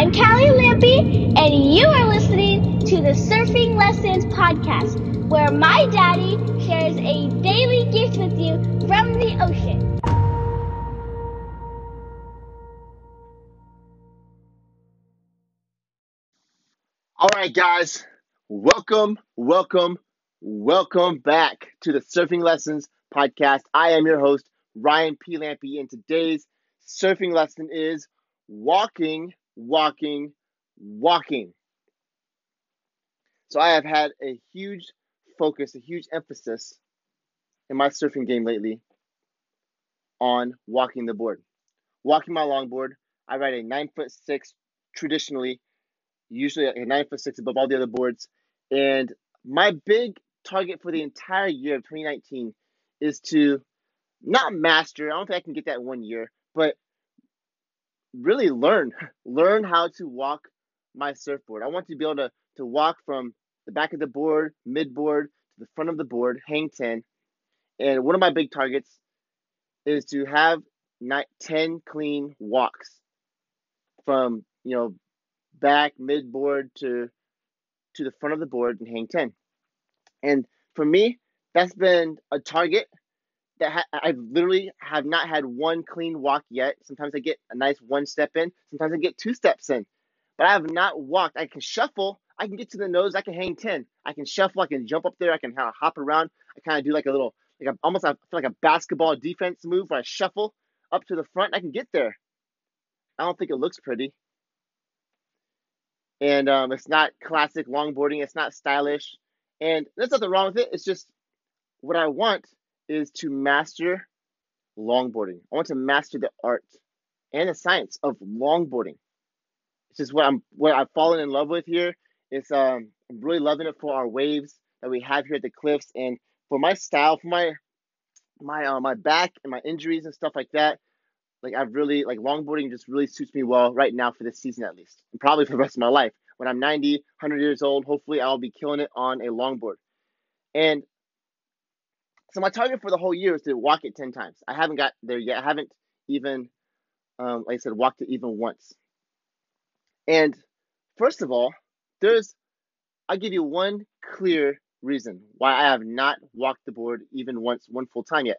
I'm Callie Lampy, and you are listening to the Surfing Lessons Podcast, where my daddy shares a daily gift with you from the ocean. All right, guys, welcome, welcome, welcome back to the Surfing Lessons Podcast. I am your host, Ryan P. Lampy, and today's surfing lesson is walking, walking, walking. So I have had a huge focus, a huge emphasis in my surfing game lately on walking the board. Walking my longboard, I ride a nine foot six traditionally, usually a nine foot six above all the other boards. And my big target for the entire year of 2019 is to not master, I don't think I can get that one year, but really learn learn how to walk my surfboard. I want to be able to to walk from the back of the board, mid board to the front of the board, hang 10. And one of my big targets is to have not 10 clean walks from, you know, back mid board to to the front of the board and hang 10. And for me, that's been a target that ha- I literally have not had one clean walk yet. Sometimes I get a nice one step in, sometimes I get two steps in, but I have not walked. I can shuffle, I can get to the nose, I can hang 10. I can shuffle, I can jump up there, I can kind of hop around. I kind of do like a little, like a, almost feel like a basketball defense move where I shuffle up to the front. I can get there. I don't think it looks pretty. And um, it's not classic longboarding, it's not stylish. And there's nothing wrong with it. It's just what I want is to master longboarding. I want to master the art and the science of longboarding. It's just what I'm what I've fallen in love with here. It's um I'm really loving it for our waves that we have here at the cliffs and for my style, for my my uh, my back and my injuries and stuff like that. Like I've really like longboarding just really suits me well right now for this season at least, and probably for the rest of my life. When I'm 90, 100 years old, hopefully I'll be killing it on a longboard. And so my target for the whole year is to walk it 10 times. I haven't got there yet. I haven't even, um, like I said, walked it even once. And first of all, there's, I'll give you one clear reason why I have not walked the board even once, one full time yet.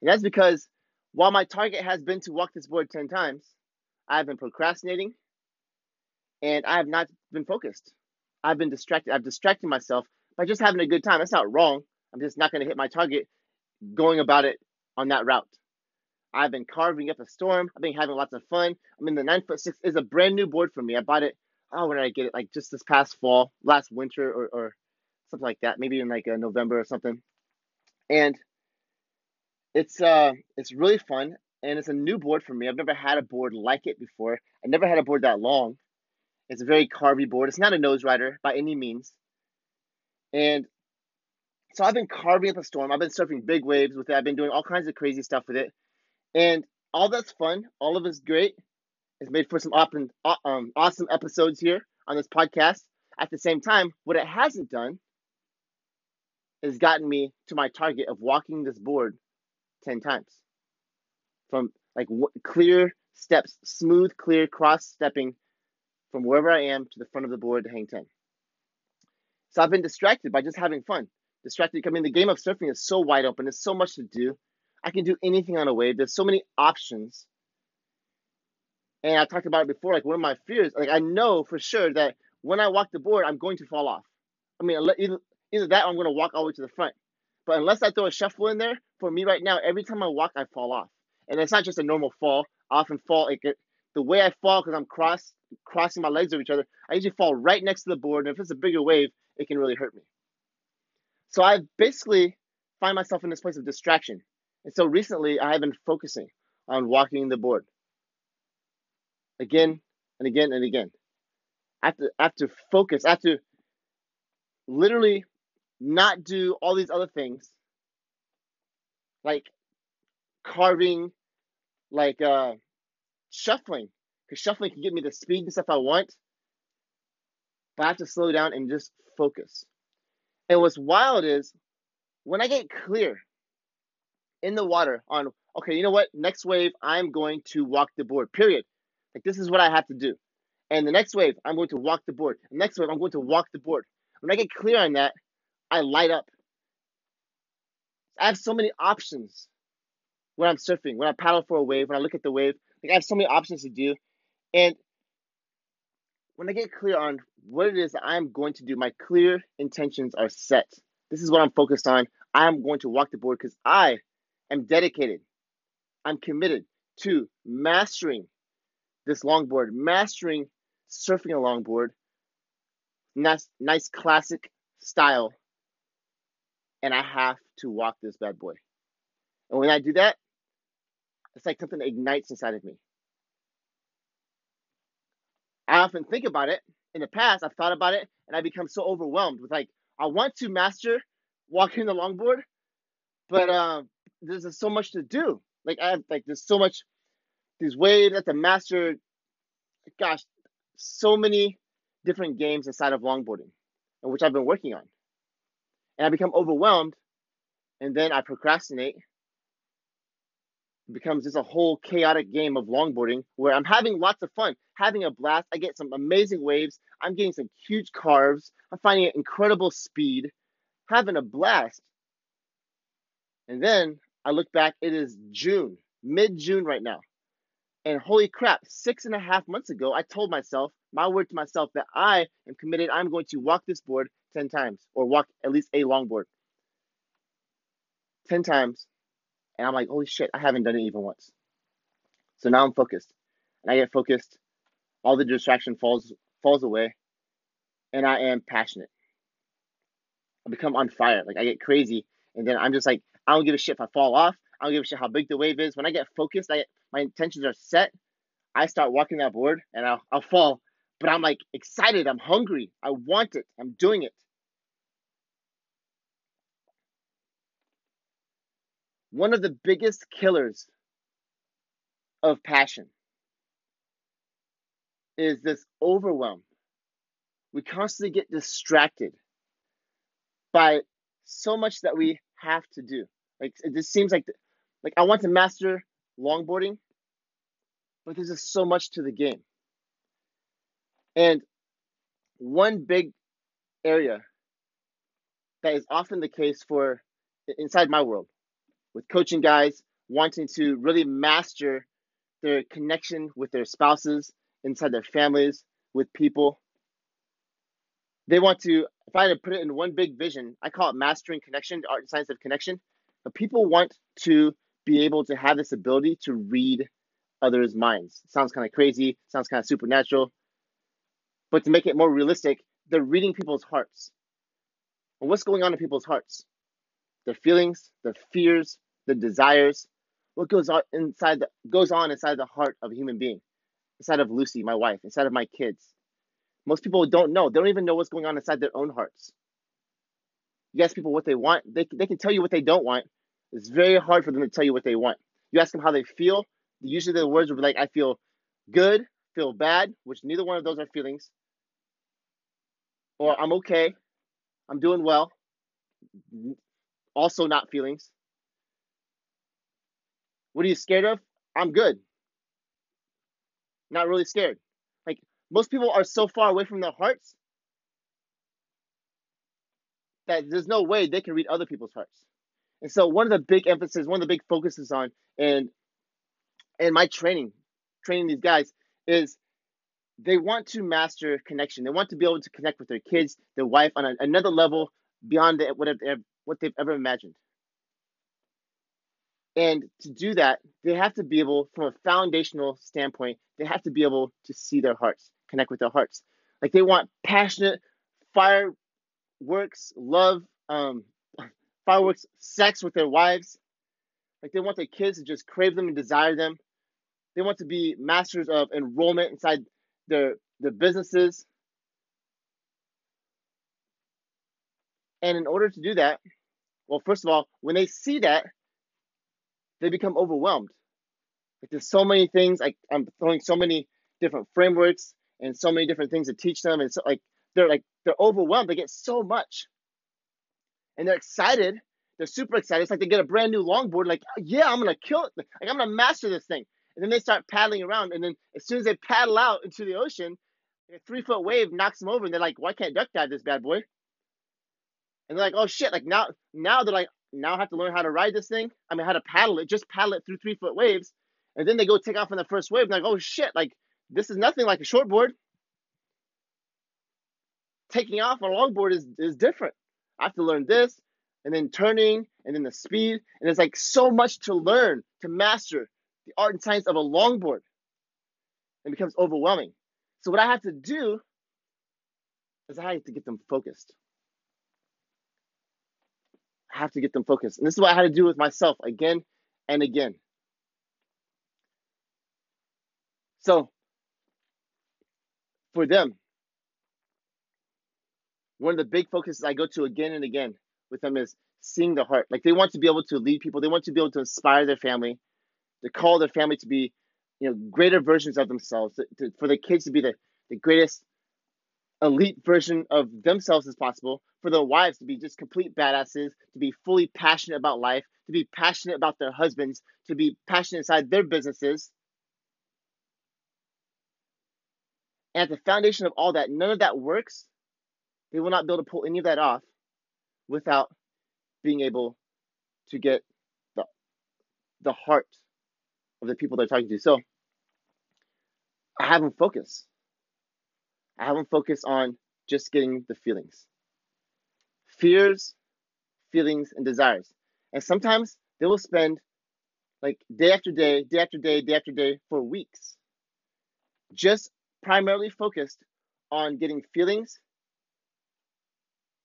And that's because while my target has been to walk this board 10 times, I've been procrastinating and I have not been focused. I've been distracted. I've distracted myself by just having a good time. That's not wrong. I'm just not going to hit my target going about it on that route. I've been carving up a storm. I've been having lots of fun. I mean, the nine foot six is a brand new board for me. I bought it. Oh, when did I get it? Like just this past fall, last winter, or, or something like that. Maybe in like a November or something. And it's uh, it's really fun, and it's a new board for me. I've never had a board like it before. I never had a board that long. It's a very carvy board. It's not a nose rider by any means. And so I've been carving up a storm. I've been surfing big waves with it. I've been doing all kinds of crazy stuff with it, and all that's fun. All of it's great. It's made for some awesome, um, awesome episodes here on this podcast. At the same time, what it hasn't done has gotten me to my target of walking this board ten times, from like w- clear steps, smooth, clear cross stepping from wherever I am to the front of the board to hang ten. So I've been distracted by just having fun distracted. I mean, the game of surfing is so wide open. There's so much to do. I can do anything on a wave. There's so many options. And I talked about it before. Like one of my fears, like I know for sure that when I walk the board, I'm going to fall off. I mean, either, that or I'm going to walk all the way to the front. But unless I throw a shuffle in there, for me right now, every time I walk, I fall off. And it's not just a normal fall. I often fall. Like the way I fall, because I'm cross crossing my legs over each other, I usually fall right next to the board. And if it's a bigger wave, it can really hurt me. So I basically find myself in this place of distraction. And so recently I have been focusing on walking the board again and again and again. I have to, I have to focus. I have to literally not do all these other things like carving, like uh, shuffling. Because shuffling can give me the speed and stuff I want. But I have to slow down and just focus. And what's wild is when I get clear in the water on, okay, you know what? Next wave, I'm going to walk the board, period. Like, this is what I have to do. And the next wave, I'm going to walk the board. The next wave, I'm going to walk the board. When I get clear on that, I light up. I have so many options when I'm surfing, when I paddle for a wave, when I look at the wave. Like I have so many options to do. And when I get clear on what it is I'm going to do, my clear intentions are set. This is what I'm focused on. I'm going to walk the board because I am dedicated. I'm committed to mastering this longboard, mastering surfing a longboard, nice, nice classic style, and I have to walk this bad boy. And when I do that, it's like something ignites inside of me. I often think about it. In the past, I've thought about it and I become so overwhelmed with like, I want to master walking the longboard, but um, there's just so much to do. Like I have like there's so much these waves that the master. Gosh, so many different games inside of longboarding, and which I've been working on, and I become overwhelmed, and then I procrastinate. It becomes just a whole chaotic game of longboarding where I'm having lots of fun, having a blast. I get some amazing waves. I'm getting some huge carves. I'm finding incredible speed, having a blast. And then I look back, it is June, mid June right now. And holy crap, six and a half months ago, I told myself, my word to myself, that I am committed. I'm going to walk this board 10 times or walk at least a longboard 10 times. And I'm like, holy shit, I haven't done it even once. So now I'm focused. And I get focused. All the distraction falls falls away. And I am passionate. I become on fire. Like I get crazy. And then I'm just like, I don't give a shit if I fall off. I don't give a shit how big the wave is. When I get focused, I my intentions are set. I start walking that board and I'll, I'll fall, but I'm like excited. I'm hungry. I want it. I'm doing it. One of the biggest killers of passion is this overwhelm. We constantly get distracted by so much that we have to do. Like it just seems like like I want to master longboarding, but there's just so much to the game. And one big area that is often the case for inside my world with coaching guys wanting to really master their connection with their spouses, inside their families, with people. They want to, if I had to put it in one big vision, I call it mastering connection, the art and science of connection. But people want to be able to have this ability to read others' minds. sounds kind of crazy, sounds kind of supernatural. But to make it more realistic, they're reading people's hearts. And what's going on in people's hearts? Their feelings, their fears, their desires. What goes on inside the goes on inside the heart of a human being, inside of Lucy, my wife, inside of my kids. Most people don't know. They don't even know what's going on inside their own hearts. You ask people what they want, they, they can tell you what they don't want, it's very hard for them to tell you what they want. You ask them how they feel, usually the words will be like, I feel good, feel bad, which neither one of those are feelings. Or I'm okay, I'm doing well, also not feelings. What are you scared of? I'm good. Not really scared. Like most people are so far away from their hearts that there's no way they can read other people's hearts. And so one of the big emphasis, one of the big focuses on and and my training, training these guys is they want to master connection. They want to be able to connect with their kids, their wife on a, another level beyond the, what, what they've ever imagined. And to do that, they have to be able, from a foundational standpoint, they have to be able to see their hearts, connect with their hearts. Like they want passionate fireworks, love, um, fireworks sex with their wives. Like they want their kids to just crave them and desire them. They want to be masters of enrollment inside their their businesses. And in order to do that, well, first of all, when they see that, they become overwhelmed. Like there's so many things. Like I'm throwing so many different frameworks and so many different things to teach them, and so like they're like they're overwhelmed. They get so much and they're excited. They're super excited. It's like they get a brand new longboard. Like, yeah, I'm gonna kill it. Like, I'm gonna master this thing. And then they start paddling around. And then as soon as they paddle out into the ocean, A three foot wave knocks them over, and they're like, "Why can't duck dive this bad boy?" And they're like, "Oh shit!" Like now, now they're like, "Now I have to learn how to ride this thing. I mean, how to paddle it. Just paddle it through three foot waves." And then they go take off on the first wave, and like, "Oh shit!" Like this is nothing like a shortboard. Taking off on a longboard is is different. I have to learn this, and then turning, and then the speed, and it's like so much to learn to master the art and science of a longboard. It becomes overwhelming. So what I have to do is I have to get them focused. Have to get them focused. And this is what I had to do with myself again and again. So for them, one of the big focuses I go to again and again with them is seeing the heart. Like they want to be able to lead people, they want to be able to inspire their family, to call their family to be, you know, greater versions of themselves, to, to, for the kids to be the, the greatest elite version of themselves as possible, for their wives to be just complete badasses, to be fully passionate about life, to be passionate about their husbands, to be passionate inside their businesses. And at the foundation of all that, none of that works. They will not be able to pull any of that off without being able to get the the heart of the people they're talking to. So I have them focus. I have them focus on just getting the feelings. Fears, feelings, and desires. And sometimes they will spend like day after day, day after day, day after day for weeks, just primarily focused on getting feelings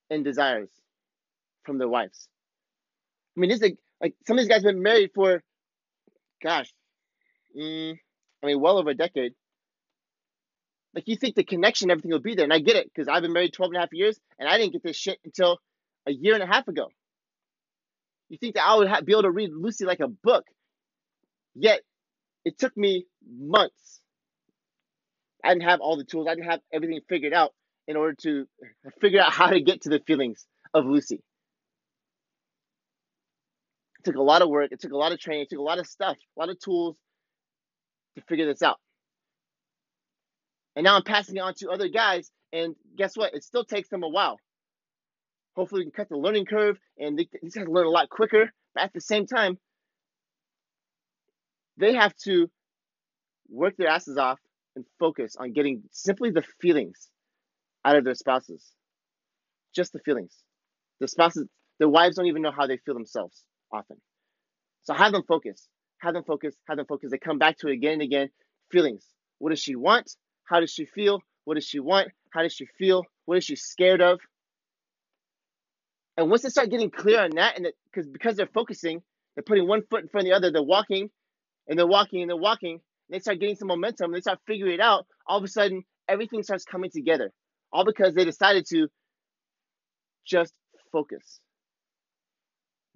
and desires from their wives. I mean, this is like, like some of these guys have been married for, gosh, mm, I mean, well over a decade. Like you think the connection, everything will be there. And I get it because I've been married 12 and a half years and I didn't get this shit until a year and a half ago. You think that I would have, be able to read Lucy like a book. Yet it took me months. I didn't have all the tools. I didn't have everything figured out in order to figure out how to get to the feelings of Lucy. It took a lot of work. It took a lot of training. It took a lot of stuff, a lot of tools to figure this out. And now I'm passing it on to other guys. And guess what? It still takes them a while. Hopefully, we can cut the learning curve and they, these guys learn a lot quicker. But at the same time, they have to work their asses off and focus on getting simply the feelings out of their spouses. Just the feelings. The spouses, their wives don't even know how they feel themselves often. So have them focus. Have them focus. Have them focus. They come back to it again and again. Feelings. What does she want? How does she feel? What does she want? How does she feel? What is she scared of? And once they start getting clear on that, and because because they're focusing, they're putting one foot in front of the other, they're walking, and they're walking, and they're walking, and they start getting some momentum, and they start figuring it out. All of a sudden, everything starts coming together, all because they decided to just focus,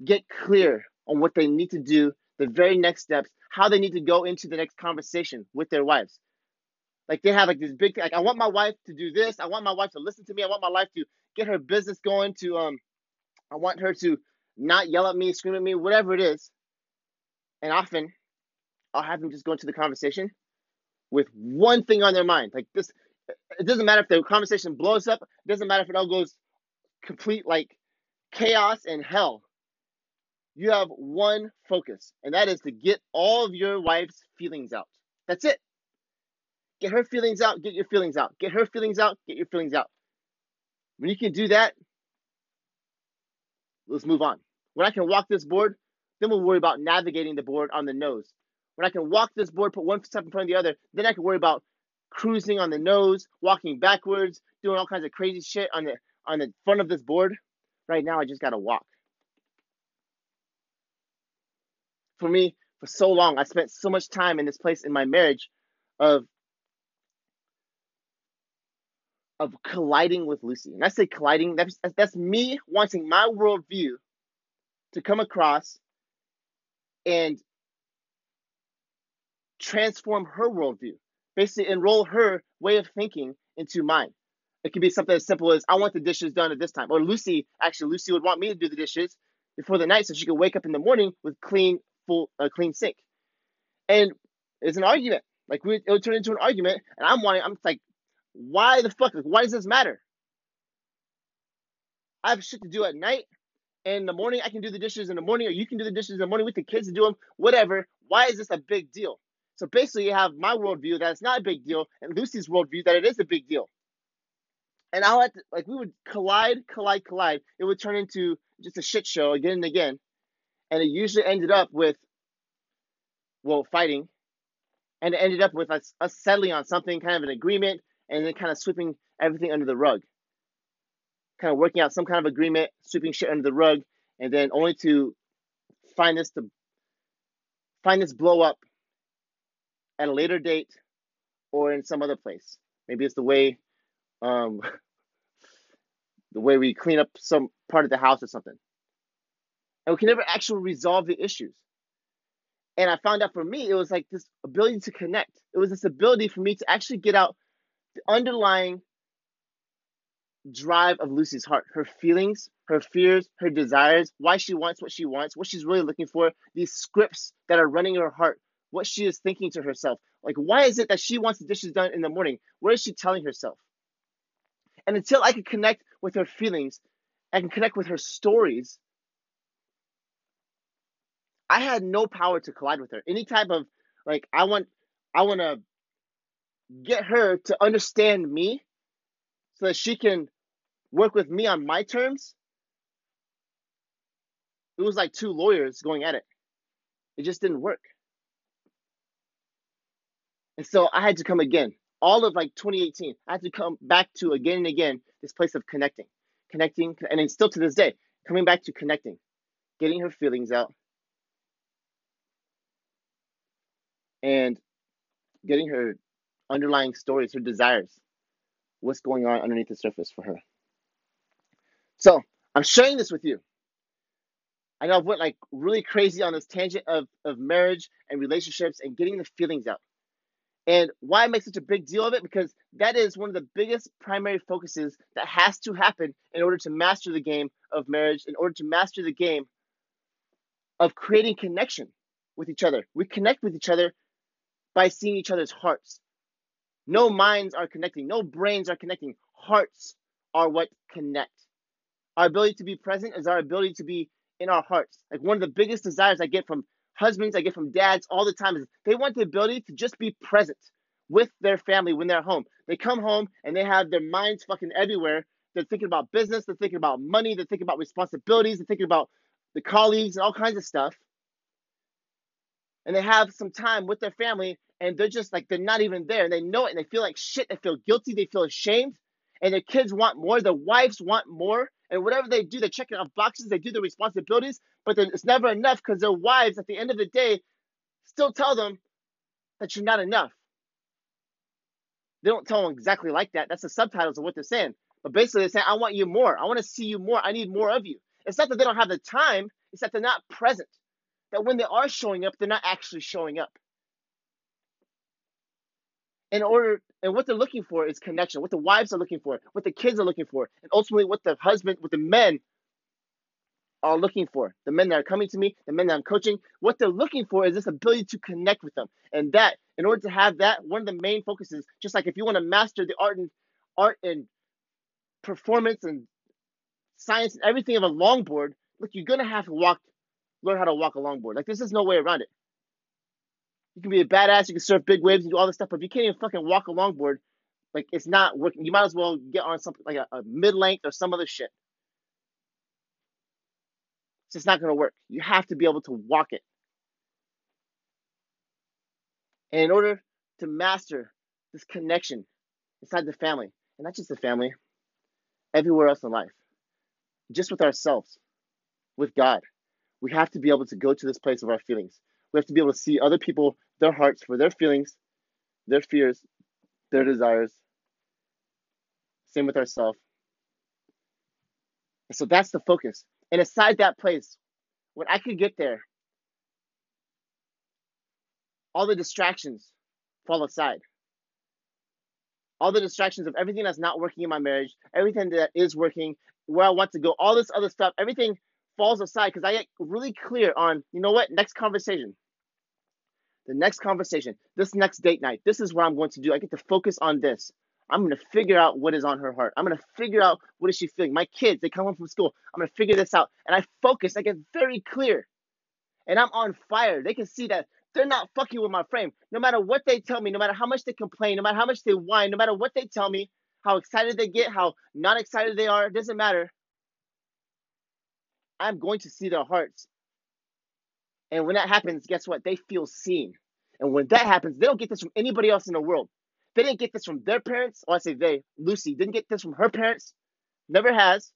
get clear on what they need to do, the very next steps, how they need to go into the next conversation with their wives. Like they have like this big like I want my wife to do this. I want my wife to listen to me. I want my wife to get her business going. To um, I want her to not yell at me, scream at me, whatever it is. And often, I'll have them just go into the conversation with one thing on their mind. Like this, it doesn't matter if the conversation blows up. It doesn't matter if it all goes complete like chaos and hell. You have one focus, and that is to get all of your wife's feelings out. That's it. Get her feelings out, get your feelings out. Get her feelings out, get your feelings out. When you can do that, let's move on. When I can walk this board, then we'll worry about navigating the board on the nose. When I can walk this board, put one step in front of the other, then I can worry about cruising on the nose, walking backwards, doing all kinds of crazy shit on the on the front of this board. Right now, I just gotta walk. For me, for so long, I spent so much time in this place in my marriage of of colliding with Lucy. And I say colliding, that's, that's me wanting my worldview to come across and transform her worldview, basically enroll her way of thinking into mine. It could be something as simple as I want the dishes done at this time, or Lucy actually Lucy would want me to do the dishes before the night so she could wake up in the morning with clean full a uh, clean sink. And it's an argument. Like we, it would turn into an argument, and I'm wanting I'm like why the fuck? Like, why does this matter? I have shit to do at night. In the morning, I can do the dishes in the morning, or you can do the dishes in the morning with the kids to do them, whatever. Why is this a big deal? So basically, you have my worldview that it's not a big deal, and Lucy's worldview that it is a big deal. And I'll have to, like, we would collide, collide, collide. It would turn into just a shit show again and again. And it usually ended up with, well, fighting. And it ended up with us, us settling on something, kind of an agreement, and then kind of sweeping everything under the rug kind of working out some kind of agreement, sweeping shit under the rug, and then only to find this to find this blow up at a later date or in some other place. Maybe it's the way um, the way we clean up some part of the house or something. And we can never actually resolve the issues. And I found out for me, it was like this ability to connect. It was this ability for me to actually get out the underlying drive of Lucy's heart, her feelings, her fears, her desires, why she wants what she wants, what she's really looking for, these scripts that are running her heart, what she is thinking to herself. Like, why is it that she wants the dishes done in the morning? What is she telling herself? And until I can connect with her feelings, I connect with her stories, I had no power to collide with her. Any type of like, I want, I want to get her to understand me so that she can work with me on my terms, it was like two lawyers going at it. It just didn't work. And so I had to come again. All of like 2018, I had to come back to again and again this place of connecting, connecting, and then still to this day, coming back to connecting, getting her feelings out, and getting her underlying stories, her desires, what's going on underneath the surface for her. So I'm sharing this with you. I know I've went like really crazy on this tangent of, of marriage and relationships and getting the feelings out. And why I make such a big deal of it? Because that is one of the biggest primary focuses that has to happen in order to master the game of marriage, in order to master the game of creating connection with each other. We connect with each other by seeing each other's hearts. No minds are connecting, no brains are connecting. Hearts are what connect. Our ability to be present is our ability to be in our hearts. Like one of the biggest desires I get from husbands, I get from dads all the time is they want the ability to just be present with their family when they're home. They come home and they have their minds fucking everywhere. They're thinking about business, they're thinking about money, they're thinking about responsibilities, they're thinking about the colleagues and all kinds of stuff. And they have some time with their family and they're just like they're not even there and they know it and they feel like shit, they feel guilty, they feel ashamed, and their kids want more, their wives want more, and whatever they do, they're checking off boxes, they do their responsibilities, but then it's never enough because their wives, at the end of the day, still tell them that you're not enough. They don't tell them exactly like that. That's the subtitles of what they're saying. But basically, they're saying, I want you more. I want to see you more. I need more of you. It's not that they don't have the time, it's that they're not present. That when they are showing up, they're not actually showing up. In order and what they're looking for is connection what the wives are looking for what the kids are looking for and ultimately what the husband what the men are looking for. The men that are coming to me the men that i'm coaching what they're looking for is this ability to connect with them. And that in order to have that one of the main focuses just like if you want to master the art and art and performance and science and everything of a longboard look you're gonna have to walk learn how to walk a longboard like this is no way around it you can be a badass, you can surf big waves and do all this stuff, but if you can't even fucking walk a longboard, like it's not working. You might as well get on something like a, a mid length or some other shit. It's just not gonna work. You have to be able to walk it. And in order to master this connection inside the family, and not just the family, everywhere else in life, just with ourselves, with God, we have to be able to go to this place of our feelings. We have to be able to see other people, their hearts for their feelings, their fears, their desires. Same with ourselves. So that's the focus. And aside that place, when I could get there, all the distractions fall aside. All the distractions of everything that's not working in my marriage, everything that is working, where I want to go, all this other stuff, everything falls aside because I get really clear on, you know what, next conversation the next conversation, this next date night, this is what I'm going to do. I get to focus on this. I'm gonna figure out what is on her heart. I'm gonna figure out what is she feeling. My kids, they come home from school. I'm gonna figure this out. And I focus, I get very clear. And I'm on fire. They can see that they're not fucking with my frame. No matter what they tell me, no matter how much they complain, no matter how much they whine, no matter what they tell me, how excited they get, how not excited they are, it doesn't matter. I'm going to see their hearts. And when that happens, guess what? They feel seen. And when that happens, they don't get this from anybody else in the world. They didn't get this from their parents. Or I say they, Lucy didn't get this from her parents. Never has.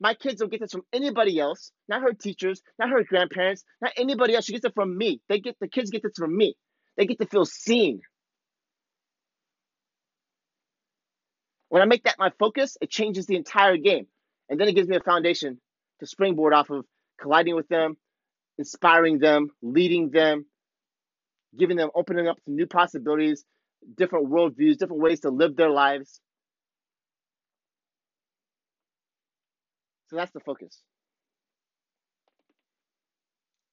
My kids don't get this from anybody else, not her teachers, not her grandparents, not anybody else. She gets it from me. They get the kids get this from me. They get to feel seen. When I make that my focus, it changes the entire game. And then it gives me a foundation to springboard off of colliding with them, inspiring them, leading them, giving them, opening up to new possibilities, different worldviews, different ways to live their lives. So that's the focus.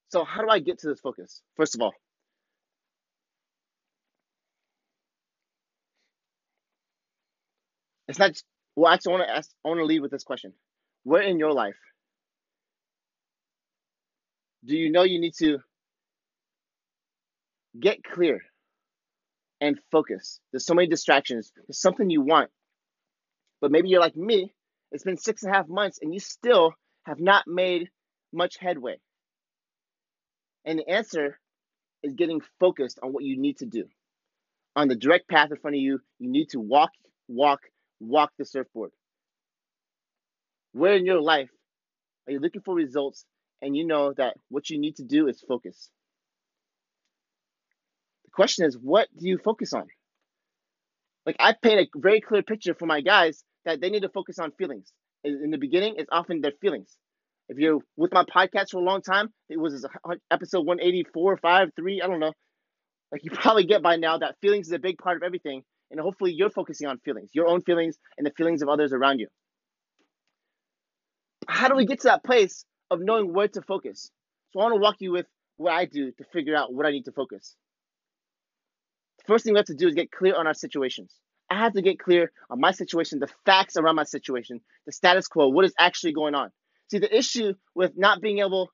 So, how do I get to this focus? First of all, it's not. Well, actually, I want to ask. I want to lead with this question: Where in your life do you know you need to get clear and focus? There's so many distractions. There's something you want, but maybe you're like me. It's been six and a half months, and you still have not made much headway. And the answer is getting focused on what you need to do. On the direct path in front of you, you need to walk, walk, walk the surfboard. Where in your life are you looking for results and you know that what you need to do is focus? The question is, what do you focus on? Like, I paint a very clear picture for my guys that they need to focus on feelings. In the beginning, it's often their feelings. If you're with my podcast for a long time, it was episode 184, 5, 3, I don't know. Like you probably get by now that feelings is a big part of everything. And hopefully you're focusing on feelings, your own feelings and the feelings of others around you. How do we get to that place of knowing where to focus? So I want to walk you with what I do to figure out what I need to focus. The first thing we have to do is get clear on our situations. I have to get clear on my situation, the facts around my situation, the status quo, what is actually going on. See, the issue with not being able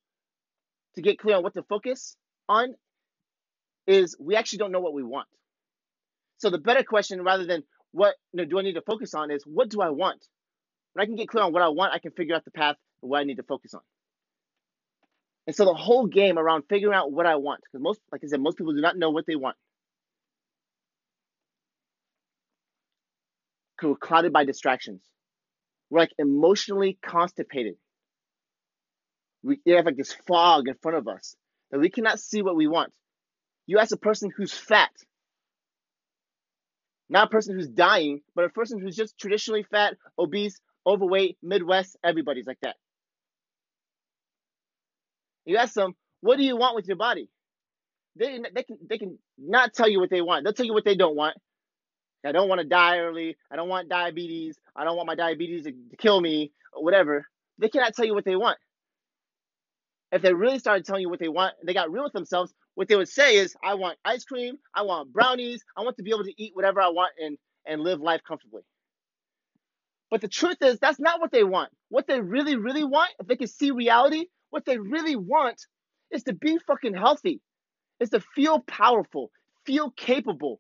to get clear on what to focus on is we actually don't know what we want. So the better question, rather than what you know, do I need to focus on, is what do I want? When I can get clear on what I want, I can figure out the path and what I need to focus on. And so the whole game around figuring out what I want, because most, like I said, most people do not know what they want. Because We're clouded by distractions. We're like emotionally constipated we have like this fog in front of us that we cannot see what we want. You ask a person who's fat, not a person who's dying, but a person who's just traditionally fat, obese, overweight, Midwest, everybody's like that. You ask them, what do you want with your body? They, they can they can not tell you what they want. They'll tell you what they don't want. I don't want to die early. I don't want diabetes. I don't want my diabetes to, to kill me or whatever. They cannot tell you what they want if they really started telling you what they want, they got real with themselves, what they would say is, I want ice cream, I want brownies, I want to be able to eat whatever I want and, and live life comfortably. But the truth is, that's not what they want. What they really, really want, if they can see reality, what they really want is to be fucking healthy, is to feel powerful, feel capable,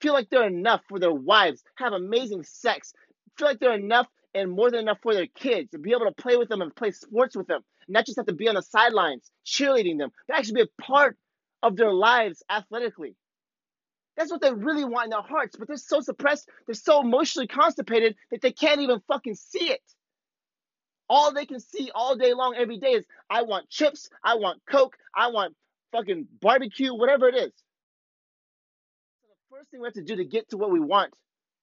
feel like they're enough for their wives, have amazing sex, feel like they're enough and more than enough for their kids, to be able to play with them and play sports with them, not just have to be on the sidelines cheerleading them, but actually be a part of their lives athletically. That's what they really want in their hearts, but they're so suppressed, they're so emotionally constipated that they can't even fucking see it. All they can see all day long, every day is I want chips, I want Coke, I want fucking barbecue, whatever it is. So the first thing we have to do to get to what we want,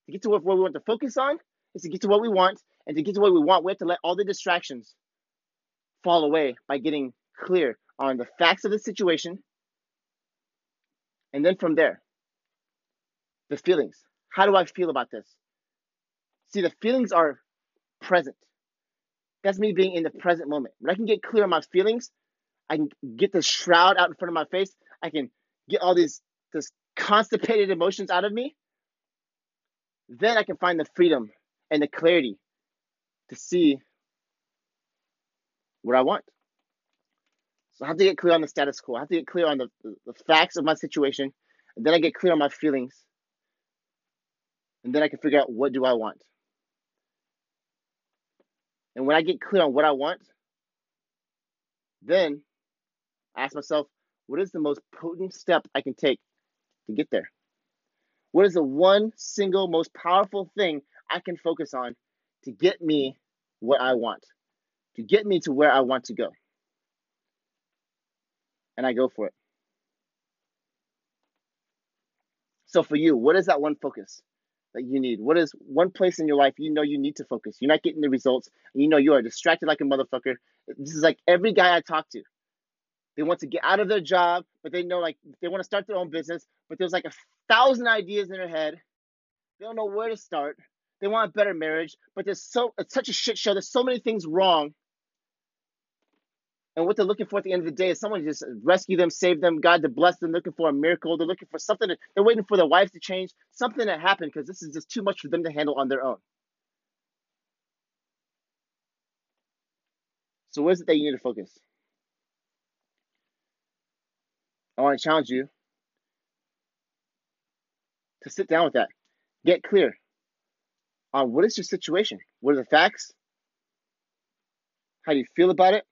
to get to what we want to focus on, is to get to what we want. And to get to what we want, we have to let all the distractions fall away by getting clear on the facts of the situation. And then from there, the feelings. How do I feel about this? See, the feelings are present. That's me being in the present moment. When I can get clear on my feelings, I can get the shroud out in front of my face. I can get all these this constipated emotions out of me. then I can find the freedom and the clarity to see what I want. So I have to get clear on the status quo. I have to get clear on the, the, facts of my situation. And then I get clear on my feelings. And then I can figure out what do I want. And when I get clear on what I want, then I ask myself, what is the most potent step I can take to get there? What is the one single most powerful thing I can focus on to get me what I want, to get me to where I want to go? And I go for it. So, for you, what is that one focus that you need? What is one place in your life you know you need to focus? You're not getting the results, you know you are distracted like a motherfucker. This is like every guy I talk to. They want to get out of their job, but they know like they want to start their own business, but there's like a thousand ideas in their head. They don't know where to start. They want a better marriage, but there's so it's such a shit show. There's so many things wrong. And what they're looking for at the end of the day is someone to just rescue them, save them, God to bless them, looking for a miracle. They're looking for something. To, they're waiting for their wives to change, something to happen because this is just too much for them to handle on their own. So, where is it that you need to focus? I want to challenge you to sit down with that. Get clear on what is your situation? What are the facts? How do you feel about it?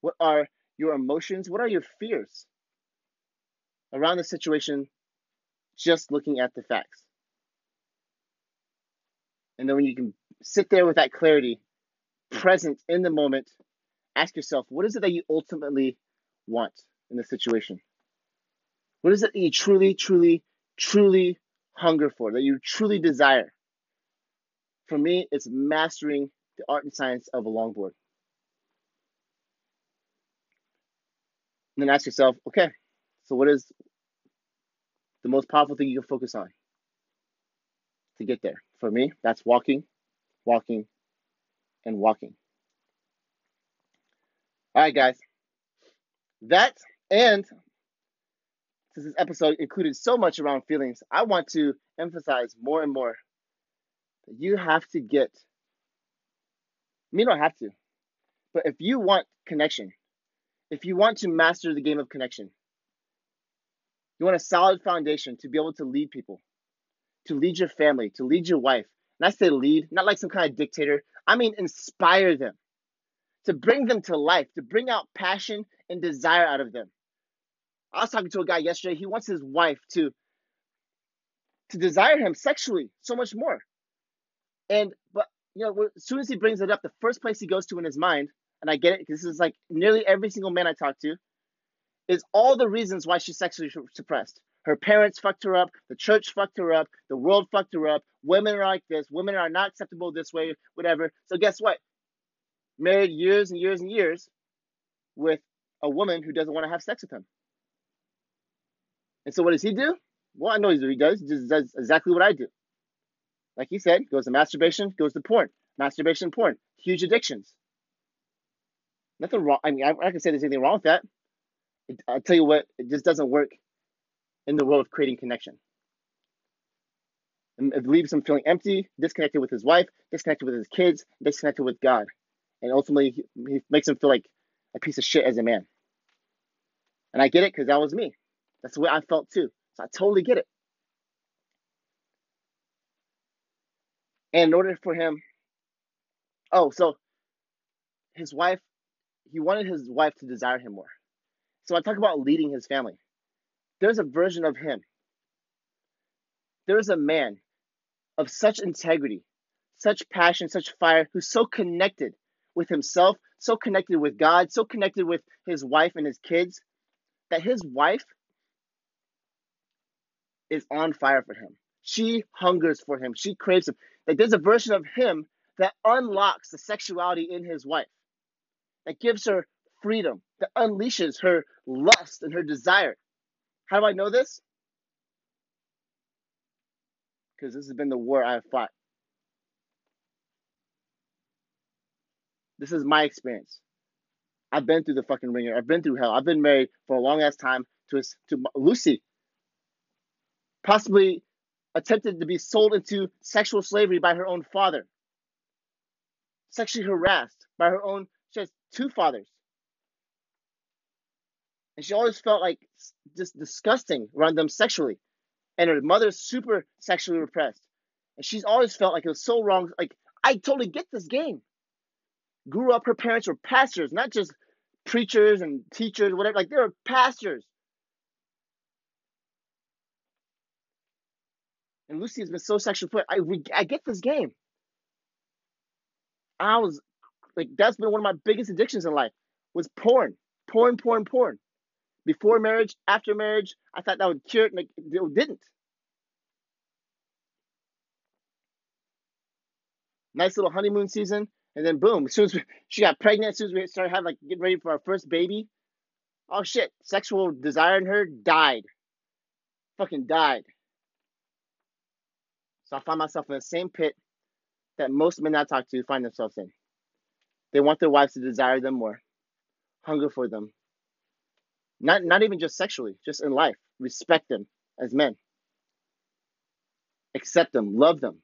What are your emotions? What are your fears around the situation just looking at the facts? And then when you can sit there with that clarity, present in the moment, ask yourself, what is it that you ultimately want in the situation? What is it that you truly, truly, truly hunger for, that you truly desire? For me, it's mastering the art and science of a longboard. Then ask yourself, okay, so what is the most powerful thing you can focus on to get there? For me, that's walking, walking, and walking. All right, guys. That and since this episode included so much around feelings, I want to emphasize more and more that you have to get, me don't have to, but if you want connection, if you want to master the game of connection, you want a solid foundation to be able to lead people, to lead your family, to lead your wife. And I say lead, not like some kind of dictator. I mean inspire them, to bring them to life, to bring out passion and desire out of them. I was talking to a guy yesterday. He wants his wife to to desire him sexually so much more. And but you know, as soon as he brings it up, the first place he goes to in his mind, and I get it because this is like nearly every single man I talk to, is all the reasons why she's sexually suppressed. Her parents fucked her up. The church fucked her up. The world fucked her up. Women are like this. Women are not acceptable this way. Whatever. So guess what? Married years and years and years with a woman who doesn't want to have sex with him. And so what does he do? Well, I know what he does. He just does exactly what I do. Like he said, goes to masturbation, goes to porn. Masturbation, porn. Huge addictions. Nothing wrong. I mean, I, I can say there's anything wrong with that. I'll tell you what, it just doesn't work in the world of creating connection. It leaves him feeling empty, disconnected with his wife, disconnected with his kids, disconnected with God. And ultimately, he, he makes him feel like a piece of shit as a man. And I get it because that was me. That's the way I felt too. So I totally get it. And in order for him, oh, so his wife, he wanted his wife to desire him more. So I talk about leading his family. There's a version of him. There's a man of such integrity, such passion, such fire, who's so connected with himself, so connected with God, so connected with his wife and his kids, that his wife is on fire for him. She hungers for him. She craves him. Like there's a version of him that unlocks the sexuality in his wife, that gives her freedom, that unleashes her lust and her desire. How do I know this? Because this has been the war I have fought. This is my experience. I've been through the fucking ringer. I've been through hell. I've been married for a long ass time to to Lucy, possibly attempted to be sold into sexual slavery by her own father, sexually harassed by her own, two fathers. And she always felt like just disgusting around them sexually. And her mother's super sexually repressed. And she's always felt like it was so wrong. Like, I totally get this game. Grew up, her parents were pastors, not just preachers and teachers, whatever. Like, they were pastors. And Lucy has been so sexually put. I, I get this game. I was like, that's been one of my biggest addictions in life was porn, porn, porn, porn. Before marriage, after marriage, I thought that would cure it, and it didn't. Nice little honeymoon season, and then boom, as soon as we, she got pregnant, as soon as we started having like getting ready for our first baby, oh shit, sexual desire in her died. Fucking died. So I find myself in the same pit that most men I talk to find themselves in. They want their wives to desire them more, hunger for them. Not not even just sexually, just in life. Respect them as men. Accept them, love them.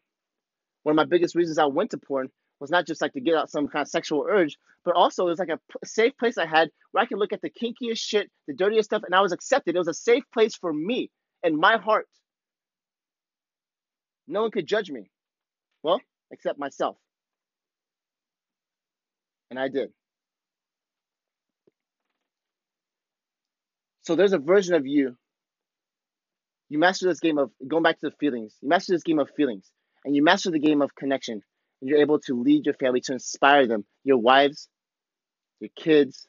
One of my biggest reasons I went to porn was not just like to get out some kind of sexual urge, but also it was like a safe place I had where I could look at the kinkiest shit, the dirtiest stuff, and I was accepted. It was a safe place for me and my heart. No one could judge me. Well, except myself. And I did. So there's a version of you. You master this game of going back to the feelings. You master this game of feelings. And you master the game of connection. And you're able to lead your family, to inspire them, your wives, your kids.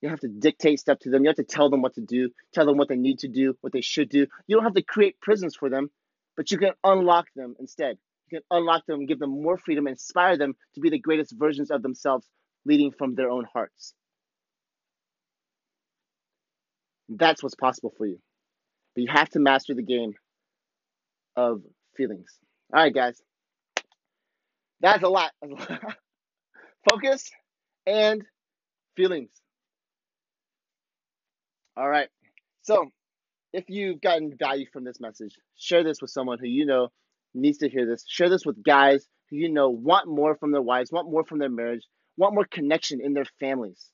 You have to dictate stuff to them. You have to tell them what to do, tell them what they need to do, what they should do. You don't have to create prisons for them but you can unlock them instead. Can unlock them, give them more freedom, inspire them to be the greatest versions of themselves, leading from their own hearts. That's what's possible for you. But you have to master the game of feelings. All right, guys. That's a lot. Focus and feelings. All right. So, if you've gotten value from this message, share this with someone who you know needs to hear this. Share this with guys who you know want more from their wives, want more from their marriage, want more connection in their families.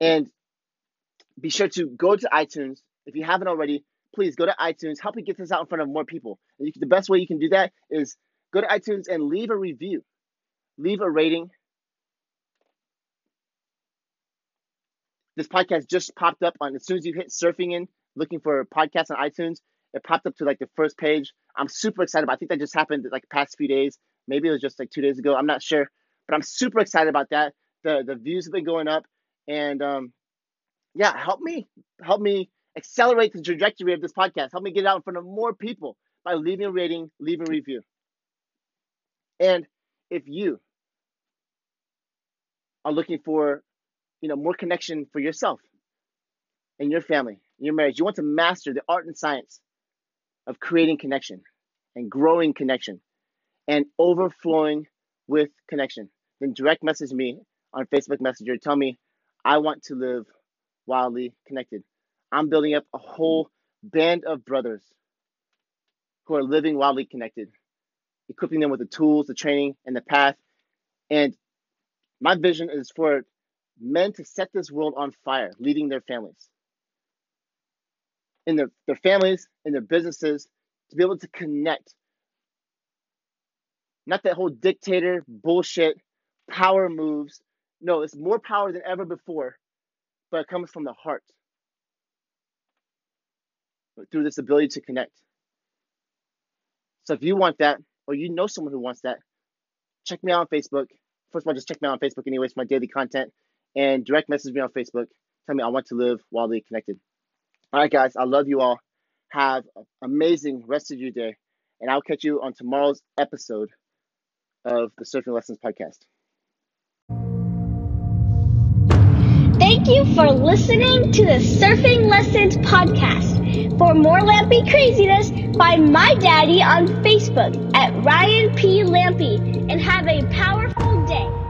And be sure to go to iTunes. If you haven't already, please go to iTunes. Help me get this out in front of more people. And can, the best way you can do that is go to iTunes and leave a review, leave a rating, This podcast just popped up on as soon as you hit surfing in, looking for podcasts on iTunes, it popped up to like the first page. I'm super excited about. I think that just happened like past few days. Maybe it was just like two days ago. I'm not sure, but I'm super excited about that. The the views have been going up, and um, yeah, help me help me accelerate the trajectory of this podcast. Help me get it out in front of more people by leaving a rating, leaving a review. And if you are looking for you know, more connection for yourself and your family, your marriage. You want to master the art and science of creating connection and growing connection and overflowing with connection. Then direct message me on Facebook Messenger. Tell me, I want to live wildly connected. I'm building up a whole band of brothers who are living wildly connected, equipping them with the tools, the training, and the path. And my vision is for men to set this world on fire, leading their families. In their, their families, in their businesses, to be able to connect. Not that whole dictator bullshit, power moves. No, it's more power than ever before, but it comes from the heart. Through this ability to connect. So if you want that, or you know someone who wants that, check me out on Facebook. First of all, just check me out on Facebook anyways for my daily content and direct message me on Facebook. Tell me I want to live wildly connected. All right, guys, I love you all. Have an amazing rest of your day, and I'll catch you on tomorrow's episode of the Surfing Lessons podcast. Thank you for listening to the Surfing Lessons podcast. For more Lampy craziness, find my daddy on Facebook at Ryan P. Lampy and have a powerful day.